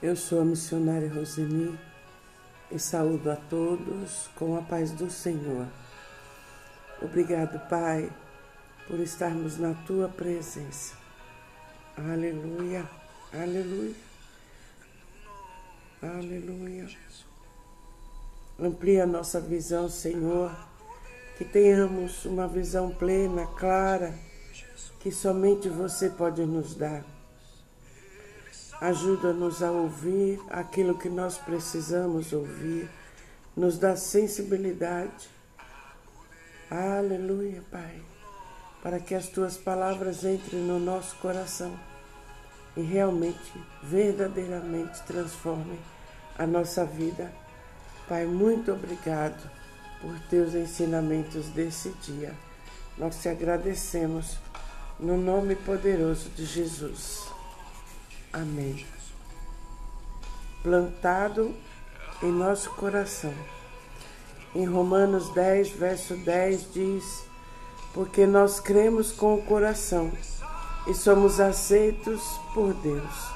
Eu sou a missionária Roseni e saúdo a todos com a paz do Senhor. Obrigado, Pai, por estarmos na tua presença. Aleluia, aleluia, aleluia. Amplia nossa visão, Senhor, que tenhamos uma visão plena, clara, que somente você pode nos dar Ajuda-nos a ouvir aquilo que nós precisamos ouvir. Nos dá sensibilidade. Aleluia, Pai. Para que as tuas palavras entrem no nosso coração e realmente, verdadeiramente transformem a nossa vida. Pai, muito obrigado por teus ensinamentos desse dia. Nós te agradecemos no nome poderoso de Jesus. Amém. Plantado em nosso coração. Em Romanos 10, verso 10 diz: Porque nós cremos com o coração e somos aceitos por Deus.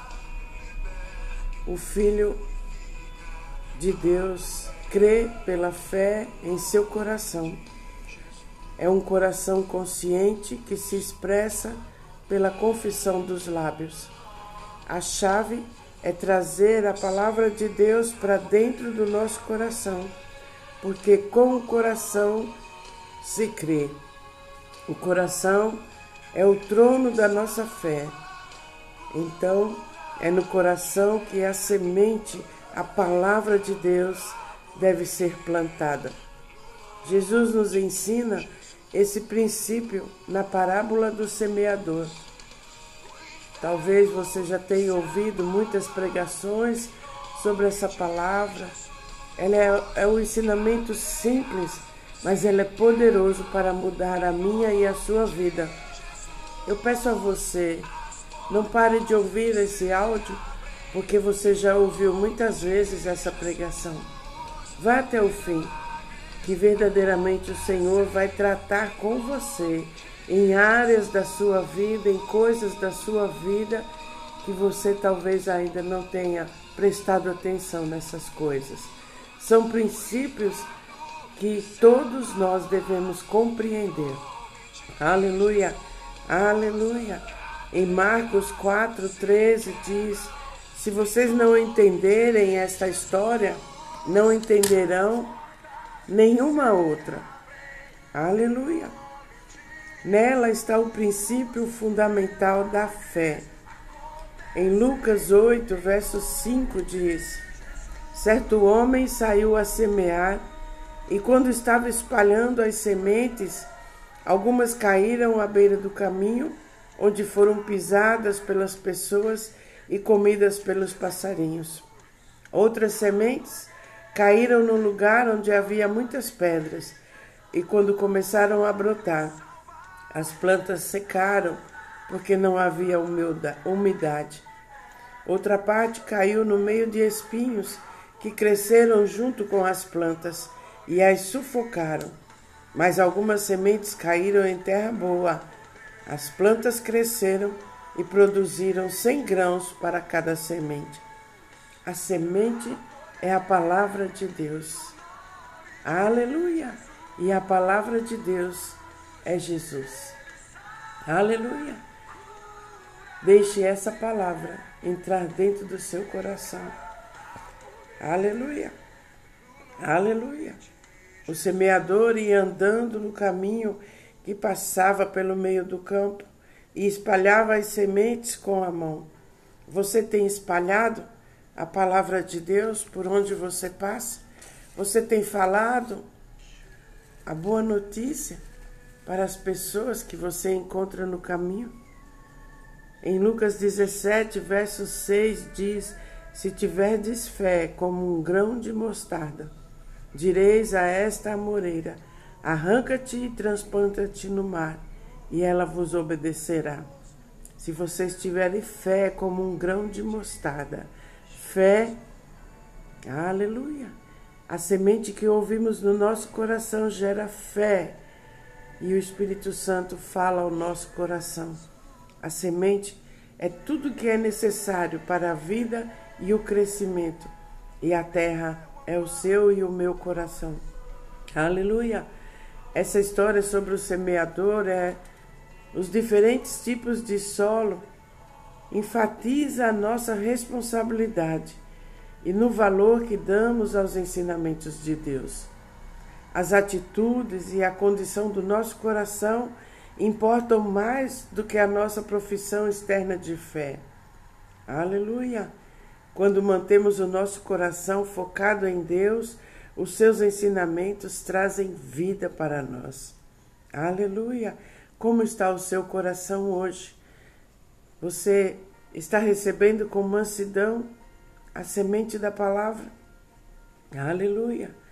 O Filho de Deus crê pela fé em seu coração. É um coração consciente que se expressa pela confissão dos lábios. A chave é trazer a palavra de Deus para dentro do nosso coração, porque com o coração se crê. O coração é o trono da nossa fé. Então, é no coração que a semente, a palavra de Deus, deve ser plantada. Jesus nos ensina esse princípio na parábola do semeador. Talvez você já tenha ouvido muitas pregações sobre essa palavra. Ela é, é um ensinamento simples, mas ela é poderoso para mudar a minha e a sua vida. Eu peço a você, não pare de ouvir esse áudio, porque você já ouviu muitas vezes essa pregação. Vá até o fim, que verdadeiramente o Senhor vai tratar com você em áreas da sua vida, em coisas da sua vida que você talvez ainda não tenha prestado atenção nessas coisas. São princípios que todos nós devemos compreender. Aleluia, aleluia. Em Marcos 4, 13 diz: Se vocês não entenderem esta história, não entenderão nenhuma outra. Aleluia. Nela está o princípio fundamental da fé. Em Lucas 8, verso 5 diz: Certo homem saiu a semear, e quando estava espalhando as sementes, algumas caíram à beira do caminho, onde foram pisadas pelas pessoas e comidas pelos passarinhos. Outras sementes caíram no lugar onde havia muitas pedras, e quando começaram a brotar, as plantas secaram porque não havia umidade. Outra parte caiu no meio de espinhos que cresceram junto com as plantas e as sufocaram. Mas algumas sementes caíram em terra boa. As plantas cresceram e produziram cem grãos para cada semente. A semente é a palavra de Deus. Aleluia! E a palavra de Deus é Jesus. Aleluia! Deixe essa palavra entrar dentro do seu coração. Aleluia! Aleluia! O semeador ia andando no caminho que passava pelo meio do campo e espalhava as sementes com a mão. Você tem espalhado a palavra de Deus por onde você passa? Você tem falado a boa notícia? Para as pessoas que você encontra no caminho. Em Lucas 17, verso 6 diz: Se tiverdes fé como um grão de mostarda, direis a esta amoreira: Arranca-te e transplanta-te no mar, e ela vos obedecerá. Se vocês tiverem fé como um grão de mostarda, fé, aleluia. A semente que ouvimos no nosso coração gera fé e o Espírito Santo fala ao nosso coração. A semente é tudo que é necessário para a vida e o crescimento, e a terra é o seu e o meu coração. Aleluia! Essa história sobre o semeador é os diferentes tipos de solo enfatiza a nossa responsabilidade e no valor que damos aos ensinamentos de Deus. As atitudes e a condição do nosso coração importam mais do que a nossa profissão externa de fé. Aleluia! Quando mantemos o nosso coração focado em Deus, os seus ensinamentos trazem vida para nós. Aleluia! Como está o seu coração hoje? Você está recebendo com mansidão a semente da palavra? Aleluia!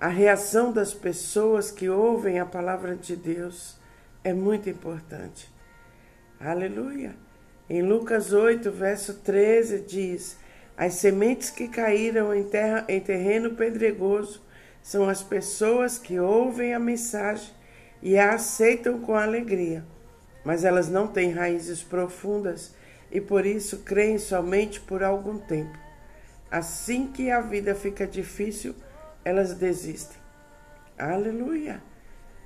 A reação das pessoas que ouvem a palavra de Deus é muito importante. Aleluia! Em Lucas 8, verso 13, diz: As sementes que caíram em, terra, em terreno pedregoso são as pessoas que ouvem a mensagem e a aceitam com alegria, mas elas não têm raízes profundas e por isso creem somente por algum tempo. Assim que a vida fica difícil, elas desistem. Aleluia!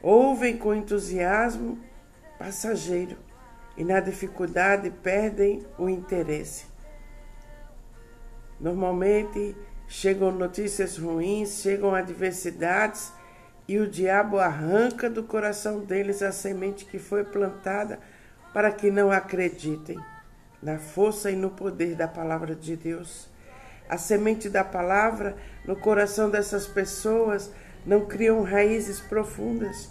Ouvem com entusiasmo passageiro e na dificuldade perdem o interesse. Normalmente chegam notícias ruins, chegam adversidades e o diabo arranca do coração deles a semente que foi plantada para que não acreditem na força e no poder da palavra de Deus. A semente da palavra no coração dessas pessoas não criam raízes profundas.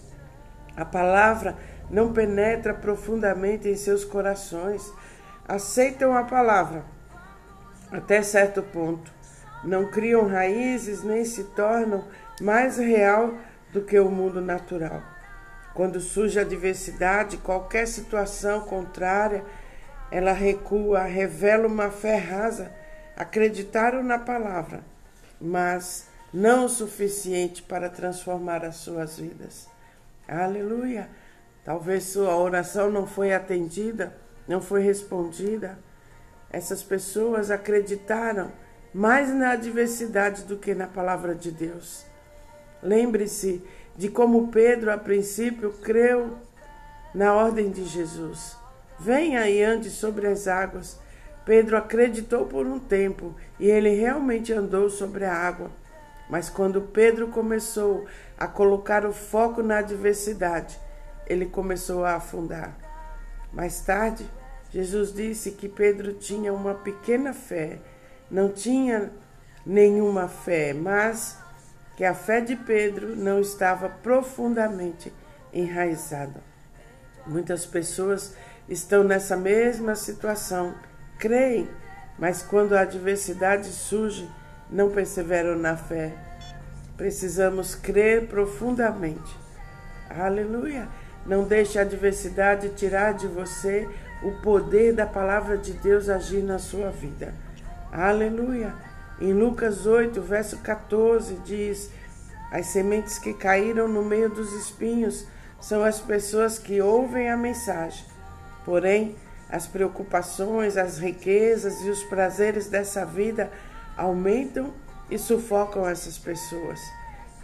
A palavra não penetra profundamente em seus corações. Aceitam a palavra até certo ponto. Não criam raízes nem se tornam mais real do que o mundo natural. Quando surge a adversidade, qualquer situação contrária, ela recua, revela uma fé rasa. Acreditaram na palavra, mas não o suficiente para transformar as suas vidas. Aleluia! Talvez sua oração não foi atendida, não foi respondida. Essas pessoas acreditaram mais na adversidade do que na palavra de Deus. Lembre-se de como Pedro, a princípio, creu na ordem de Jesus. Venha e ande sobre as águas. Pedro acreditou por um tempo e ele realmente andou sobre a água. Mas quando Pedro começou a colocar o foco na adversidade, ele começou a afundar. Mais tarde, Jesus disse que Pedro tinha uma pequena fé, não tinha nenhuma fé, mas que a fé de Pedro não estava profundamente enraizada. Muitas pessoas estão nessa mesma situação, creem, mas quando a adversidade surge, não perseveram na fé. Precisamos crer profundamente. Aleluia! Não deixe a adversidade tirar de você o poder da palavra de Deus agir na sua vida. Aleluia! Em Lucas 8, verso 14, diz: As sementes que caíram no meio dos espinhos são as pessoas que ouvem a mensagem. Porém, as preocupações, as riquezas e os prazeres dessa vida aumentam e sufocam essas pessoas.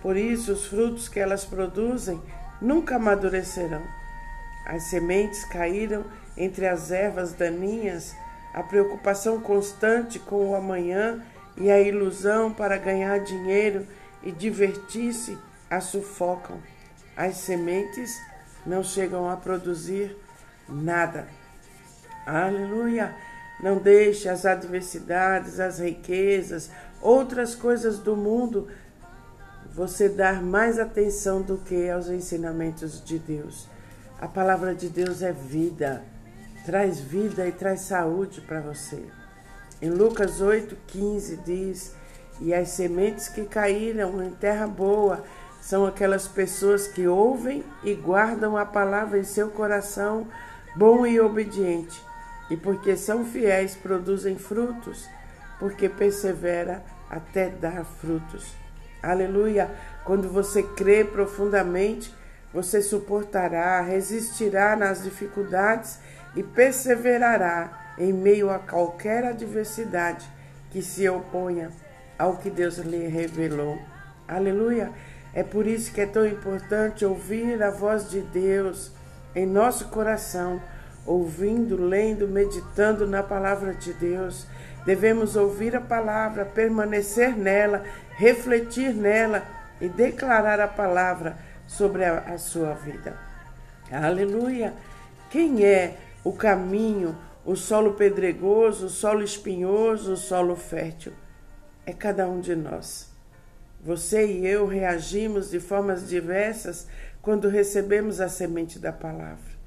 Por isso, os frutos que elas produzem nunca amadurecerão. As sementes caíram entre as ervas daninhas, a preocupação constante com o amanhã e a ilusão para ganhar dinheiro e divertir-se a sufocam. As sementes não chegam a produzir nada. Aleluia! Não deixe as adversidades, as riquezas, outras coisas do mundo você dar mais atenção do que aos ensinamentos de Deus. A palavra de Deus é vida, traz vida e traz saúde para você. Em Lucas 8,15 diz: E as sementes que caíram em terra boa são aquelas pessoas que ouvem e guardam a palavra em seu coração, bom e obediente, e porque são fiéis, produzem frutos, porque persevera até dar frutos. Aleluia! Quando você crê profundamente, você suportará, resistirá nas dificuldades e perseverará em meio a qualquer adversidade que se oponha ao que Deus lhe revelou. Aleluia! É por isso que é tão importante ouvir a voz de Deus em nosso coração, ouvindo, lendo, meditando na palavra de Deus. Devemos ouvir a palavra, permanecer nela, refletir nela e declarar a palavra sobre a, a sua vida. Aleluia! Quem é o caminho, o solo pedregoso, o solo espinhoso, o solo fértil? É cada um de nós. Você e eu reagimos de formas diversas quando recebemos a semente da palavra.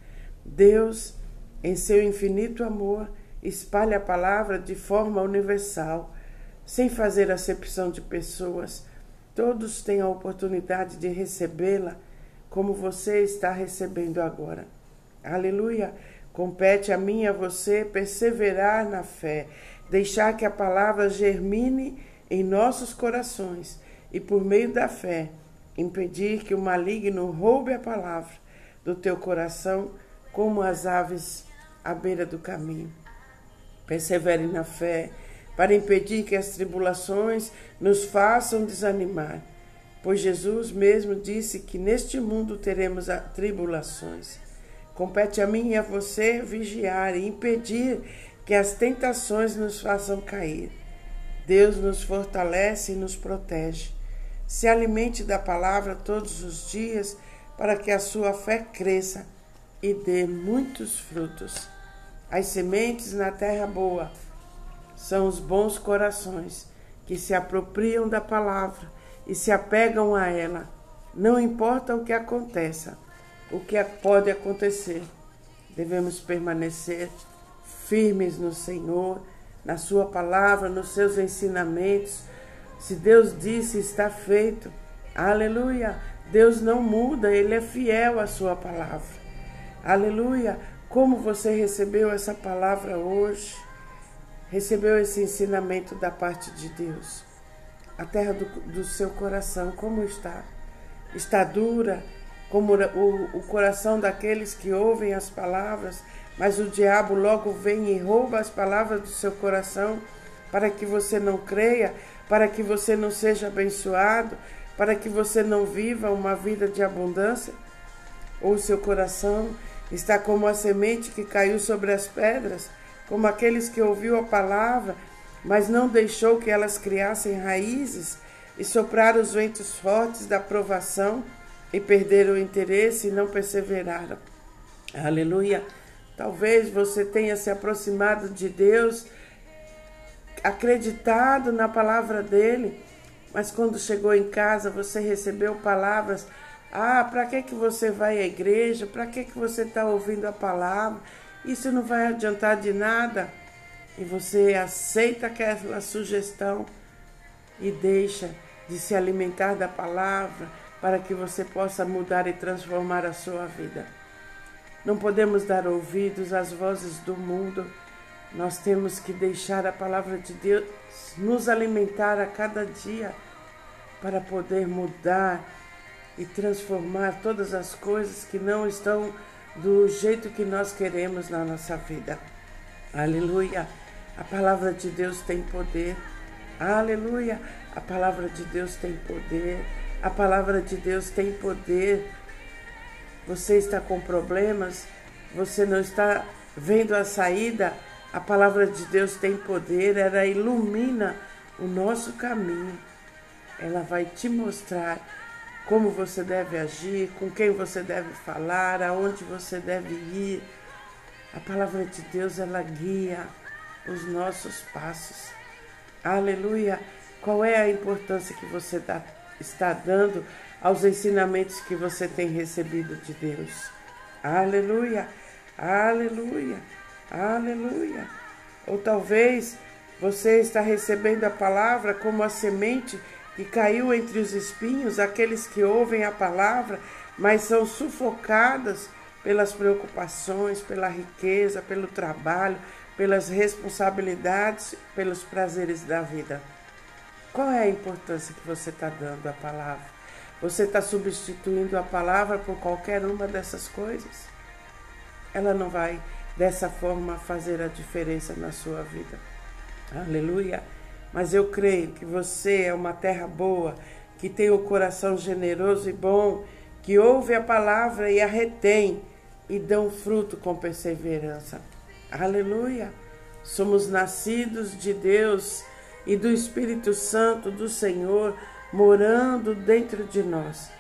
Deus, em seu infinito amor, espalha a palavra de forma universal, sem fazer acepção de pessoas. Todos têm a oportunidade de recebê-la como você está recebendo agora. Aleluia! Compete a mim e a você perseverar na fé, deixar que a palavra germine em nossos corações e, por meio da fé, impedir que o maligno roube a palavra do teu coração como as aves à beira do caminho. Persevere na fé para impedir que as tribulações nos façam desanimar, pois Jesus mesmo disse que neste mundo teremos tribulações. Compete a mim e a você vigiar e impedir que as tentações nos façam cair. Deus nos fortalece e nos protege. Se alimente da palavra todos os dias para que a sua fé cresça e dê muitos frutos. As sementes na terra boa são os bons corações que se apropriam da palavra e se apegam a ela, não importa o que aconteça, o que pode acontecer. Devemos permanecer firmes no Senhor, na Sua palavra, nos seus ensinamentos, se Deus disse, está feito. Aleluia. Deus não muda, Ele é fiel à Sua palavra. Aleluia. Como você recebeu essa palavra hoje? Recebeu esse ensinamento da parte de Deus? A terra do, do seu coração, como está? Está dura, como o, o coração daqueles que ouvem as palavras, mas o diabo logo vem e rouba as palavras do seu coração para que você não creia, para que você não seja abençoado, para que você não viva uma vida de abundância? Ou seu coração está como a semente que caiu sobre as pedras, como aqueles que ouviu a palavra, mas não deixou que elas criassem raízes e sopraram os ventos fortes da provação e perderam o interesse e não perseveraram. Aleluia! Talvez você tenha se aproximado de Deus acreditado na palavra dele, mas quando chegou em casa você recebeu palavras. Ah, para que, que você vai à igreja? Para que, que você está ouvindo a palavra? Isso não vai adiantar de nada. E você aceita aquela sugestão e deixa de se alimentar da palavra para que você possa mudar e transformar a sua vida. Não podemos dar ouvidos às vozes do mundo nós temos que deixar a palavra de Deus nos alimentar a cada dia para poder mudar e transformar todas as coisas que não estão do jeito que nós queremos na nossa vida. Aleluia! A palavra de Deus tem poder. Aleluia! A palavra de Deus tem poder. A palavra de Deus tem poder. Você está com problemas? Você não está vendo a saída? A palavra de Deus tem poder, ela ilumina o nosso caminho. Ela vai te mostrar como você deve agir, com quem você deve falar, aonde você deve ir. A palavra de Deus, ela guia os nossos passos. Aleluia! Qual é a importância que você dá, está dando aos ensinamentos que você tem recebido de Deus? Aleluia! Aleluia! Aleluia. Ou talvez você está recebendo a palavra como a semente que caiu entre os espinhos, aqueles que ouvem a palavra, mas são sufocadas pelas preocupações, pela riqueza, pelo trabalho, pelas responsabilidades, pelos prazeres da vida. Qual é a importância que você está dando à palavra? Você está substituindo a palavra por qualquer uma dessas coisas? Ela não vai dessa forma fazer a diferença na sua vida. Aleluia! Mas eu creio que você é uma terra boa, que tem o um coração generoso e bom, que ouve a palavra e a retém e dão fruto com perseverança. Aleluia! Somos nascidos de Deus e do Espírito Santo do Senhor morando dentro de nós,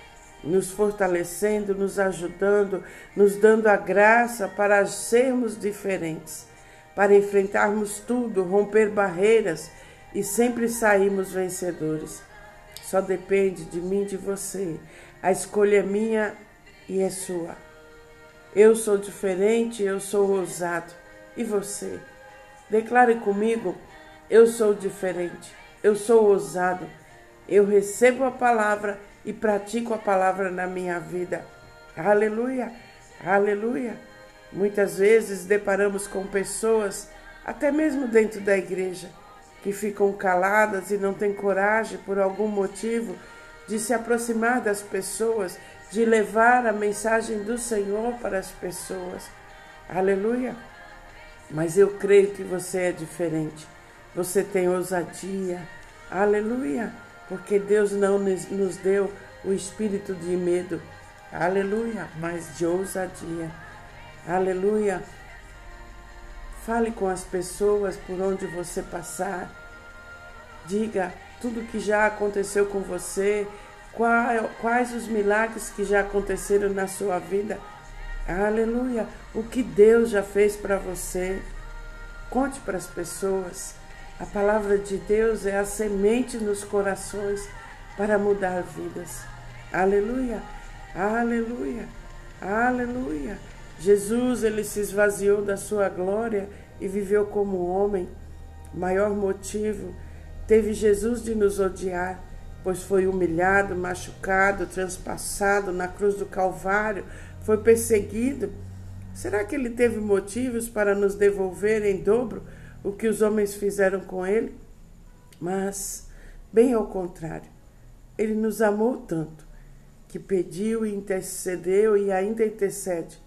nos fortalecendo, nos ajudando, nos dando a graça para sermos diferentes, para enfrentarmos tudo, romper barreiras e sempre sairmos vencedores. Só depende de mim, de você. A escolha é minha e é sua. Eu sou diferente, eu sou ousado. E você? Declare comigo: eu sou diferente, eu sou ousado. Eu recebo a palavra e pratico a palavra na minha vida. Aleluia, aleluia. Muitas vezes deparamos com pessoas, até mesmo dentro da igreja, que ficam caladas e não têm coragem, por algum motivo, de se aproximar das pessoas, de levar a mensagem do Senhor para as pessoas. Aleluia. Mas eu creio que você é diferente. Você tem ousadia. Aleluia. Porque Deus não nos deu o espírito de medo. Aleluia. Mas de ousadia. Aleluia. Fale com as pessoas por onde você passar. Diga tudo que já aconteceu com você, quais os milagres que já aconteceram na sua vida. Aleluia! O que Deus já fez para você. Conte para as pessoas. A palavra de Deus é a semente nos corações para mudar vidas. Aleluia! Aleluia! Aleluia! Jesus, ele se esvaziou da sua glória e viveu como homem. Maior motivo teve Jesus de nos odiar, pois foi humilhado, machucado, transpassado na cruz do Calvário foi perseguido, será que ele teve motivos para nos devolver em dobro o que os homens fizeram com ele? Mas, bem ao contrário, ele nos amou tanto que pediu e intercedeu e ainda intercede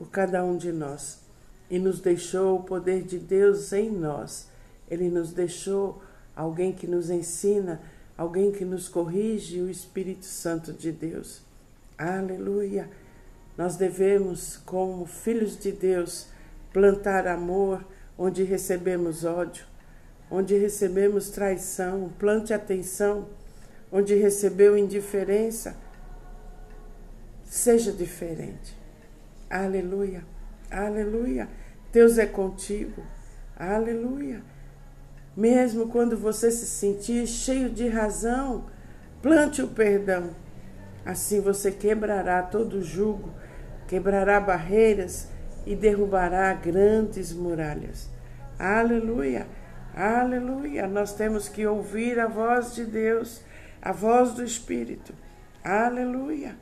por cada um de nós e nos deixou o poder de Deus em nós. Ele nos deixou alguém que nos ensina, alguém que nos corrige, o Espírito Santo de Deus. Aleluia! Nós devemos, como filhos de Deus, plantar amor onde recebemos ódio, onde recebemos traição, plante atenção, onde recebeu indiferença, seja diferente. Aleluia, aleluia. Deus é contigo, aleluia. Mesmo quando você se sentir cheio de razão, plante o perdão. Assim você quebrará todo jugo quebrará barreiras e derrubará grandes muralhas. Aleluia, aleluia. Nós temos que ouvir a voz de Deus, a voz do Espírito. Aleluia.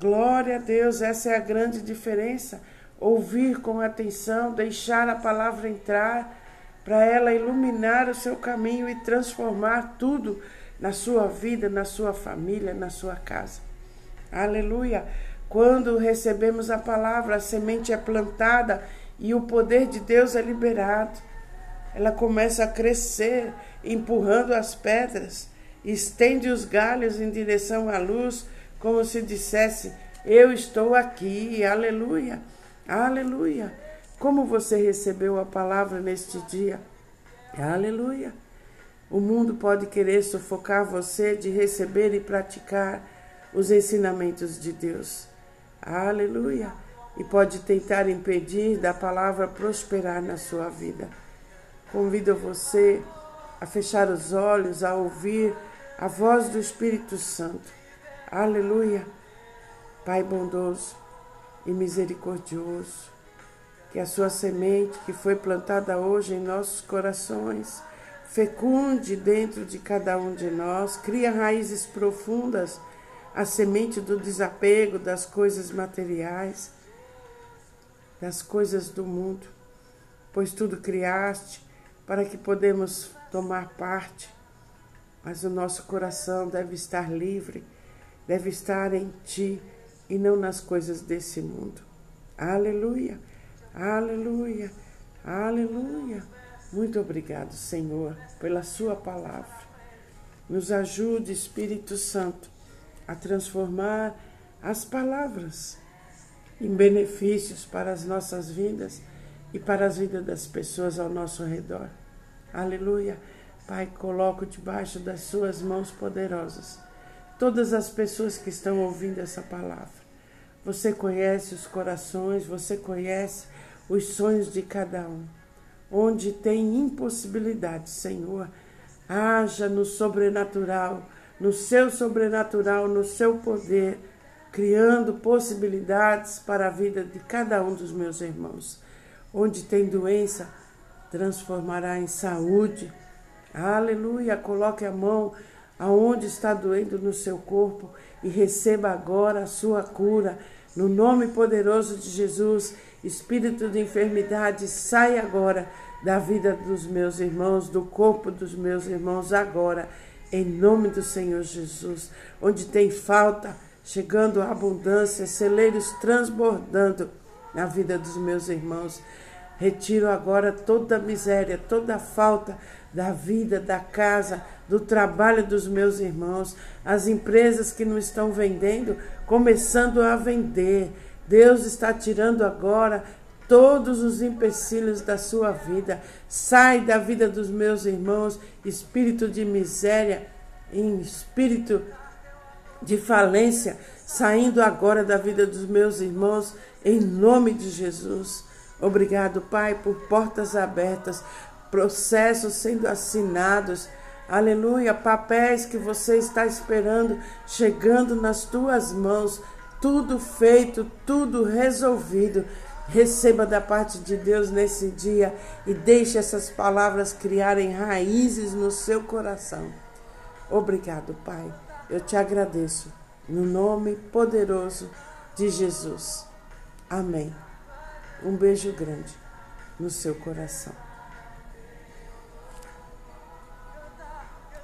Glória a Deus, essa é a grande diferença. Ouvir com atenção, deixar a palavra entrar, para ela iluminar o seu caminho e transformar tudo na sua vida, na sua família, na sua casa. Aleluia. Quando recebemos a palavra, a semente é plantada e o poder de Deus é liberado. Ela começa a crescer, empurrando as pedras, estende os galhos em direção à luz, como se dissesse: Eu estou aqui, aleluia, aleluia. Como você recebeu a palavra neste dia? Aleluia. O mundo pode querer sufocar você de receber e praticar os ensinamentos de Deus. Aleluia! E pode tentar impedir da palavra prosperar na sua vida. Convido você a fechar os olhos, a ouvir a voz do Espírito Santo. Aleluia! Pai bondoso e misericordioso, que a sua semente que foi plantada hoje em nossos corações fecunde dentro de cada um de nós, cria raízes profundas a semente do desapego das coisas materiais, das coisas do mundo, pois tudo criaste para que podemos tomar parte, mas o nosso coração deve estar livre, deve estar em ti e não nas coisas desse mundo. Aleluia, aleluia, aleluia. Muito obrigado, Senhor, pela Sua palavra. Nos ajude, Espírito Santo, a transformar as palavras em benefícios para as nossas vidas e para as vidas das pessoas ao nosso redor. Aleluia. Pai, coloco debaixo das Suas mãos poderosas todas as pessoas que estão ouvindo essa palavra. Você conhece os corações, você conhece os sonhos de cada um. Onde tem impossibilidade, Senhor, haja no sobrenatural, no seu sobrenatural, no seu poder, criando possibilidades para a vida de cada um dos meus irmãos. Onde tem doença, transformará em saúde. Aleluia! Coloque a mão aonde está doendo no seu corpo e receba agora a sua cura. No nome poderoso de Jesus, espírito de enfermidade, sai agora da vida dos meus irmãos, do corpo dos meus irmãos agora, em nome do Senhor Jesus. Onde tem falta, chegando a abundância, celeiros transbordando na vida dos meus irmãos. Retiro agora toda a miséria, toda a falta da vida, da casa, do trabalho dos meus irmãos, as empresas que não estão vendendo, começando a vender. Deus está tirando agora todos os empecilhos da sua vida. Sai da vida dos meus irmãos, espírito de miséria, em espírito de falência, saindo agora da vida dos meus irmãos, em nome de Jesus. Obrigado, Pai, por portas abertas, processos sendo assinados. Aleluia, papéis que você está esperando chegando nas tuas mãos, tudo feito, tudo resolvido. Receba da parte de Deus nesse dia e deixe essas palavras criarem raízes no seu coração. Obrigado, Pai. Eu te agradeço no nome poderoso de Jesus. Amém. Um beijo grande no seu coração.